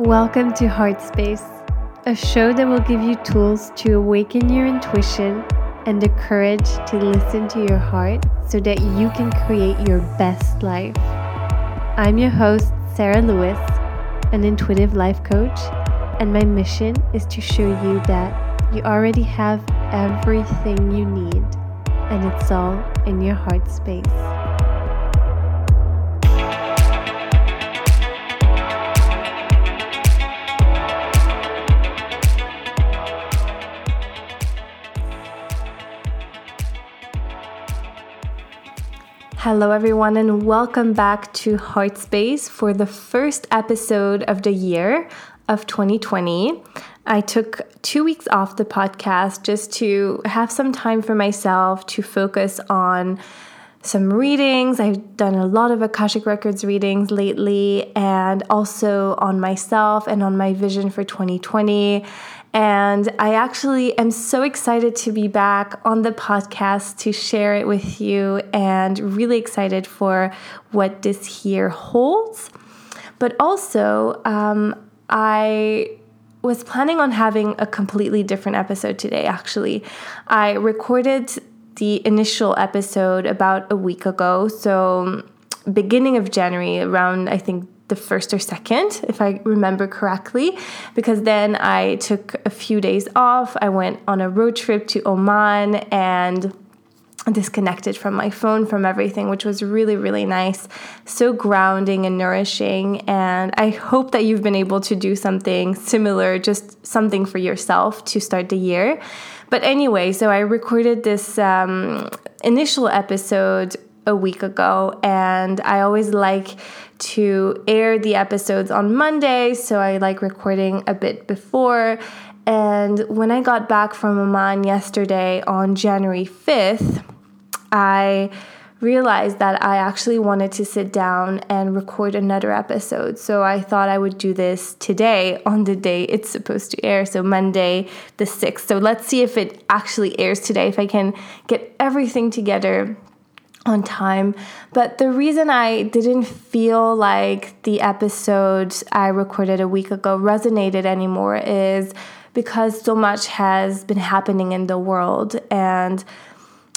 Welcome to Heart Space, a show that will give you tools to awaken your intuition and the courage to listen to your heart so that you can create your best life. I'm your host, Sarah Lewis, an intuitive life coach, and my mission is to show you that you already have everything you need, and it's all in your heart space. Hello, everyone, and welcome back to Heart Space for the first episode of the year of 2020. I took two weeks off the podcast just to have some time for myself to focus on some readings. I've done a lot of Akashic Records readings lately, and also on myself and on my vision for 2020 and I actually am so excited to be back on the podcast to share it with you and really excited for what this year holds. But also, um, I was planning on having a completely different episode today, actually. I recorded the initial episode about a week ago. So, beginning of January, around I think the first or second, if I remember correctly, because then I took a few days off. I went on a road trip to Oman and disconnected from my phone, from everything, which was really, really nice. So grounding and nourishing. And I hope that you've been able to do something similar, just something for yourself to start the year. But anyway, so I recorded this um, initial episode a week ago, and I always like to air the episodes on Monday, so I like recording a bit before. And when I got back from Oman yesterday on January 5th, I realized that I actually wanted to sit down and record another episode. So I thought I would do this today on the day it's supposed to air, so Monday the 6th. So let's see if it actually airs today, if I can get everything together on time. But the reason I didn't feel like the episode I recorded a week ago resonated anymore is because so much has been happening in the world. And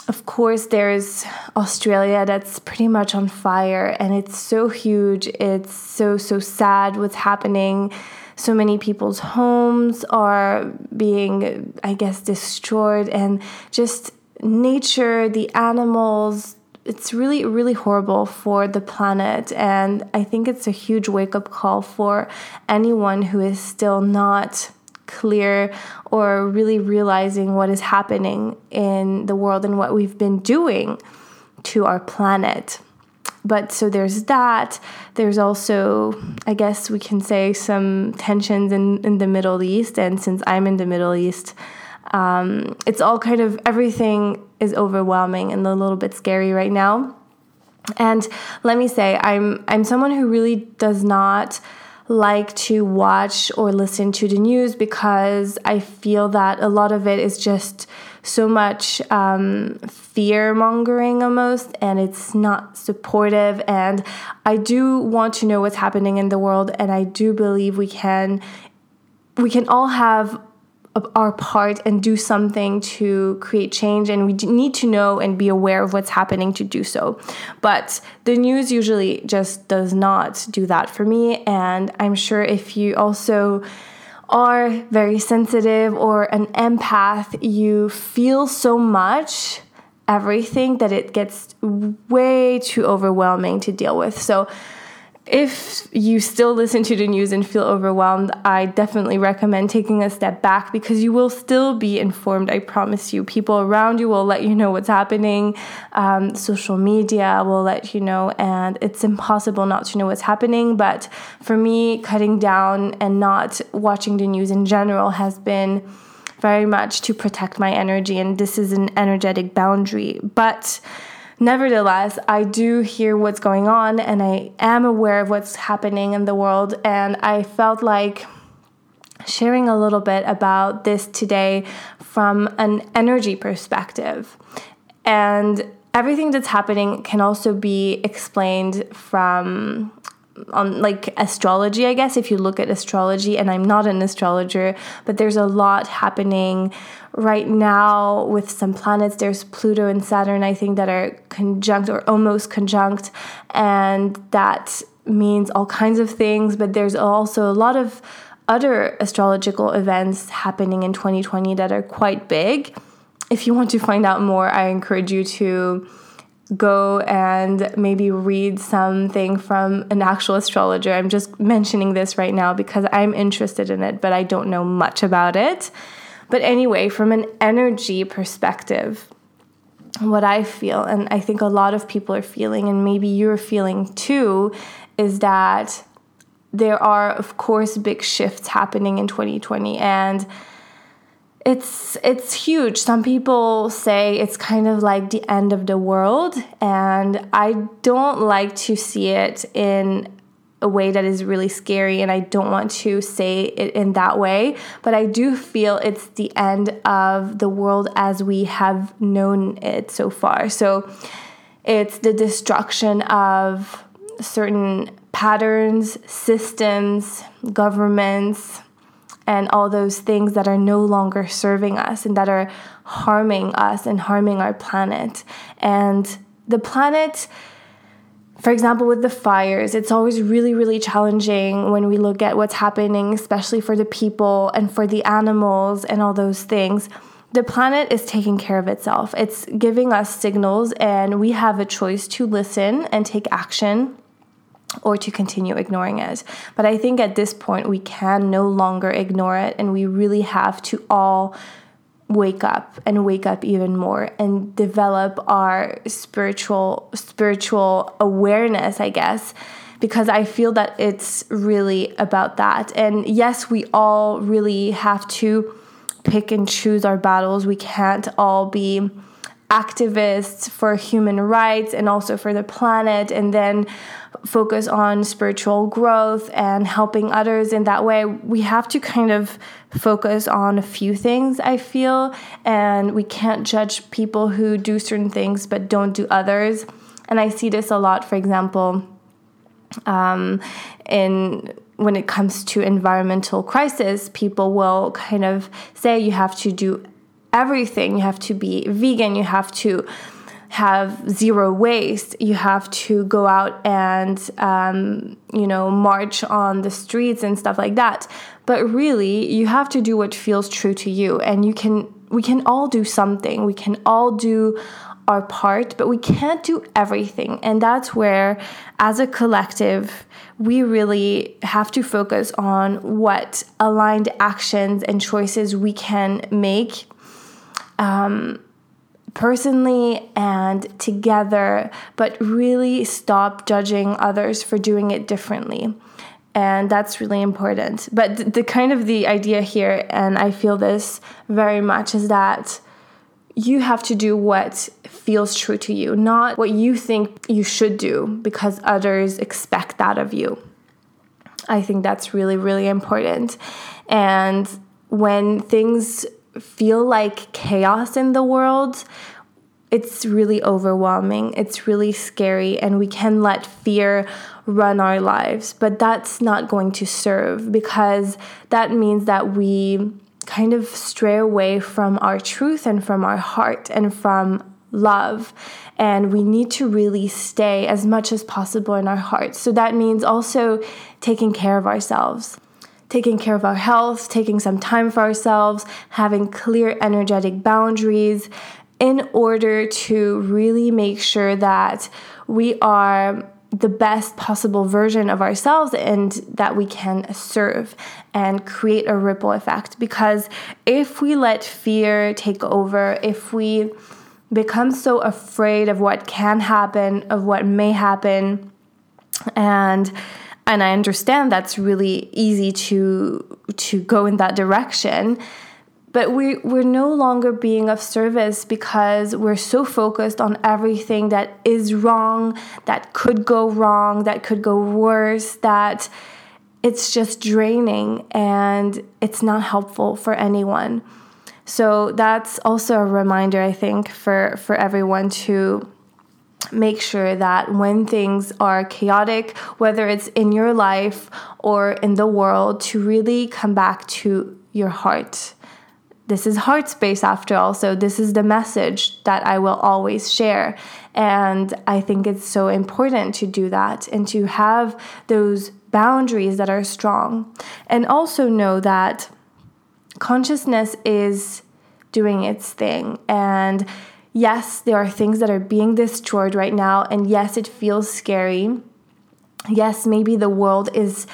of course, there's Australia that's pretty much on fire, and it's so huge. It's so, so sad what's happening. So many people's homes are being, I guess, destroyed, and just nature, the animals, it's really really horrible for the planet. And i think it's a huge wake up call for anyone who is still not clear or really realizing what is happening in the world and what we've been doing to our planet. But so there's that. There's also i guess we can say some tensions in, in the middle east. And since i'm in the middle east um, it's all kind of everything is overwhelming and a little bit scary right now. And let me say, I'm I'm someone who really does not like to watch or listen to the news because I feel that a lot of it is just so much um, fear mongering almost, and it's not supportive. And I do want to know what's happening in the world, and I do believe we can we can all have our part and do something to create change and we need to know and be aware of what's happening to do so. But the news usually just does not do that for me and i'm sure if you also are very sensitive or an empath you feel so much everything that it gets way too overwhelming to deal with. So if you still listen to the news and feel overwhelmed, I definitely recommend taking a step back because you will still be informed. I promise you. People around you will let you know what's happening. Um, social media will let you know, and it's impossible not to know what's happening. But for me, cutting down and not watching the news in general has been very much to protect my energy, and this is an energetic boundary. But Nevertheless, I do hear what's going on and I am aware of what's happening in the world, and I felt like sharing a little bit about this today from an energy perspective. And everything that's happening can also be explained from on like astrology, I guess, if you look at astrology, and I'm not an astrologer, but there's a lot happening right now with some planets. There's Pluto and Saturn, I think, that are conjunct or almost conjunct, and that means all kinds of things, but there's also a lot of other astrological events happening in 2020 that are quite big. If you want to find out more, I encourage you to go and maybe read something from an actual astrologer. I'm just mentioning this right now because I'm interested in it, but I don't know much about it. But anyway, from an energy perspective, what I feel, and I think a lot of people are feeling, and maybe you're feeling too, is that there are, of course, big shifts happening in 2020. And it's it's huge. Some people say it's kind of like the end of the world, and I don't like to see it in a way that is really scary and I don't want to say it in that way, but I do feel it's the end of the world as we have known it so far. So it's the destruction of certain patterns, systems, governments, and all those things that are no longer serving us and that are harming us and harming our planet. And the planet, for example, with the fires, it's always really, really challenging when we look at what's happening, especially for the people and for the animals and all those things. The planet is taking care of itself. It's giving us signals, and we have a choice to listen and take action or to continue ignoring it. But I think at this point, we can no longer ignore it, and we really have to all wake up and wake up even more and develop our spiritual spiritual awareness i guess because i feel that it's really about that and yes we all really have to pick and choose our battles we can't all be activists for human rights and also for the planet and then focus on spiritual growth and helping others in that way, we have to kind of focus on a few things, I feel, and we can't judge people who do certain things but don't do others. And I see this a lot, for example, um, in when it comes to environmental crisis, people will kind of say you have to do everything. You have to be vegan. You have to have zero waste. You have to go out and, um, you know, march on the streets and stuff like that. But really, you have to do what feels true to you. And you can, we can all do something. We can all do our part, but we can't do everything. And that's where, as a collective, we really have to focus on what aligned actions and choices we can make. Um, personally and together, but really stop judging others for doing it differently. And that's really important. But the, the kind of the idea here, and I feel this very much, is that you have to do what feels true to you, not what you think you should do because others expect that of you. I think that's really, really important. And when things feel like chaos in the world, it's really overwhelming. It's really scary, and we can let fear run our lives. But that's not going to serve because that means that we kind of stray away from our truth and from our heart and from love. And we need to really stay as much as possible in our hearts. So that means also taking care of ourselves taking care of our health, taking some time for ourselves, having clear energetic boundaries in order to really make sure that we are the best possible version of ourselves and that we can serve and create a ripple effect. Because if we let fear take over, if we become so afraid of what can happen, of what may happen, and and I understand that's really easy to to go in that direction but we we're no longer being of service because we're so focused on everything that is wrong that could go wrong that could go worse that it's just draining and it's not helpful for anyone. So that's also a reminder i think for for everyone to make sure that when things are chaotic, whether it's in your life or in the world, to really come back to your heart. This is heart space after all, so this is the message that I will always share. And I think it's so important to do that and to have those boundaries that are strong. And also know that consciousness is doing its thing. And yes, there are things that are being destroyed right now. And yes, it feels scary. Yes, maybe the world is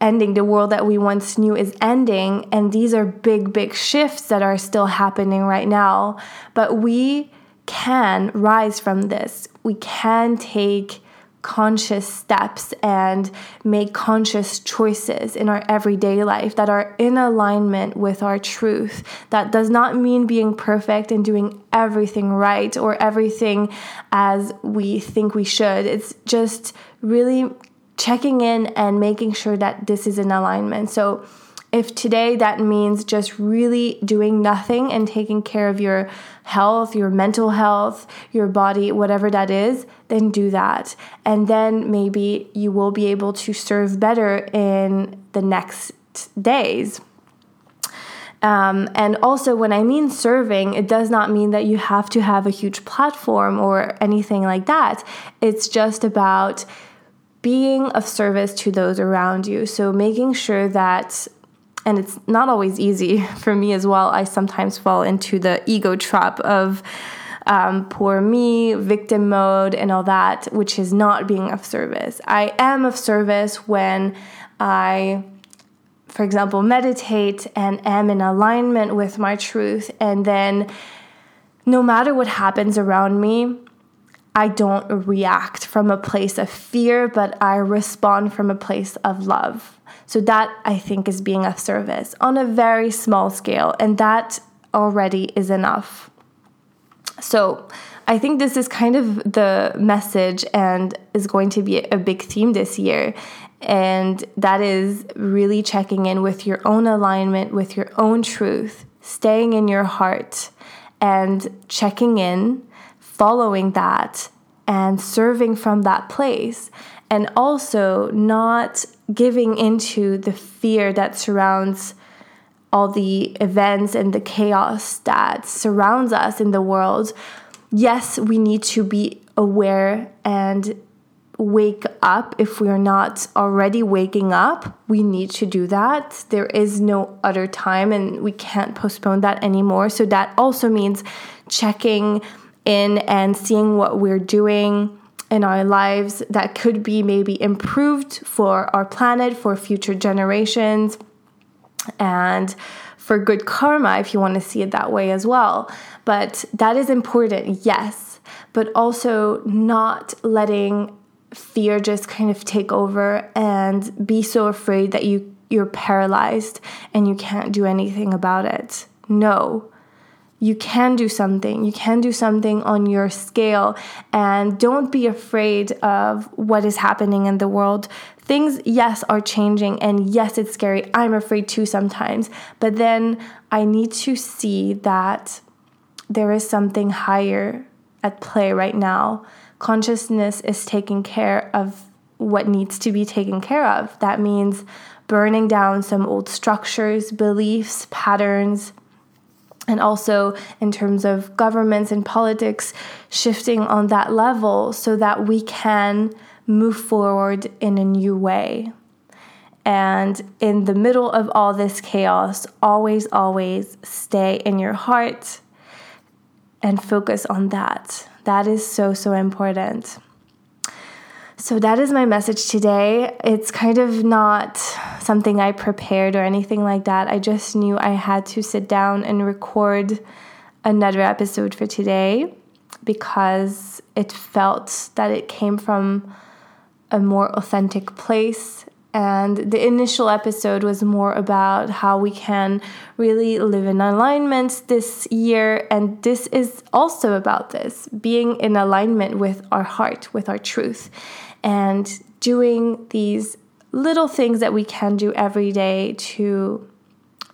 ending, the world that we once knew is ending. And these are big, big shifts that are still happening right now. But we can rise from this. We can take conscious steps and make conscious choices in our everyday life that are in alignment with our truth. That does not mean being perfect and doing everything right or everything as we think we should. It's just really checking in and making sure that this is in alignment. So, if today that means just really doing nothing and taking care of your health, your mental health, your body, whatever that is, then do that. And then maybe you will be able to serve better in the next days. Um, and also, when I mean serving, it does not mean that you have to have a huge platform or anything like that. It's just about being of service to those around you. So, making sure that and it's not always easy for me as well. I sometimes fall into the ego trap of um, poor me, victim mode, and all that, which is not being of service. I am of service when I, for example, meditate and am in alignment with my truth, and then no matter what happens around me, I don't react from a place of fear, but I respond from a place of love. So, that I think is being of service on a very small scale, and that already is enough. So, I think this is kind of the message and is going to be a big theme this year. And that is really checking in with your own alignment, with your own truth, staying in your heart, and checking in, following that, and serving from that place. And also not giving into the fear that surrounds all the events and the chaos that surrounds us in the world, yes, we need to be aware and wake up if we're not already waking up we need to do that there is no other time and we can't postpone that anymore so that also means checking in and seeing what we're doing in our lives that could be maybe improved for our planet, for future generations, and for good karma, if you want to see it that way as well. But that is important, yes, but also not letting fear just kind of take over and be so afraid that you you're paralyzed and you can't do anything about it. No you can do something. You can do something on your scale. And don't be afraid of what is happening in the world. Things, yes, are changing. And yes, it's scary. I'm afraid too sometimes. But then I need to see that there is something higher at play right now. Consciousness is taking care of what needs to be taken care of. That means burning down some old structures, beliefs, patterns and also in terms of governments and politics shifting on that level so that we can move forward in a new way. And in the middle of all this chaos, always, always stay in your heart and focus on that. That is so, so important. So that is my message today. It's kind of not something I prepared or anything like that. I just knew I had to sit down and record another episode for today because it felt that it came from a more authentic place. And the initial episode was more about how we can really live in alignment this year. And this is also about this being in alignment with our heart, with our truth and doing these little things that we can do every day to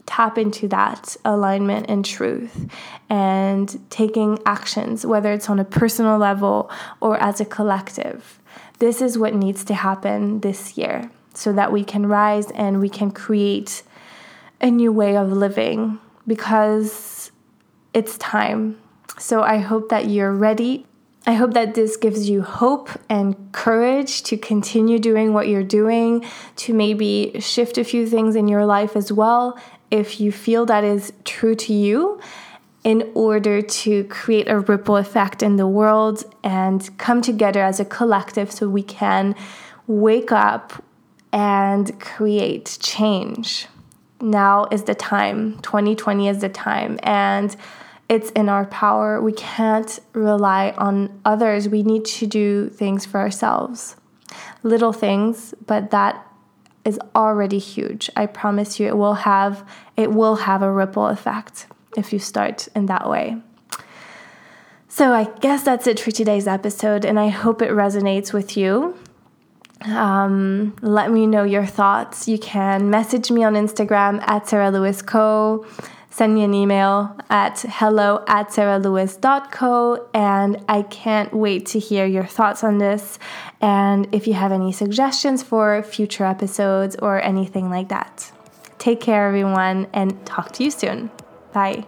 tap into that alignment and truth and taking actions, whether it's on a personal level or as a collective. This is what needs to happen this year so that we can rise and we can create a new way of living because it's time. So I hope that you're ready. I hope that this gives you hope and courage to continue doing what you're doing, to maybe shift a few things in your life as well, if you feel that is true to you, in order to create a ripple effect in the world and come together as a collective so we can wake up and create change. Now is the time. 2020 is the time. And it's in our power. We can't rely on others. We need to do things for ourselves. Little things, but that is already huge. I promise you it will have it will have a ripple effect if you start in that way. So I guess that's it for today's episode and I hope it resonates with you. Um, let me know your thoughts. You can message me on Instagram at Sarah Lewis Co. Send me an email at hello at sarahlewis.co. And I can't wait to hear your thoughts on this. And if you have any suggestions for future episodes or anything like that. Take care, everyone, and talk to you soon. Bye.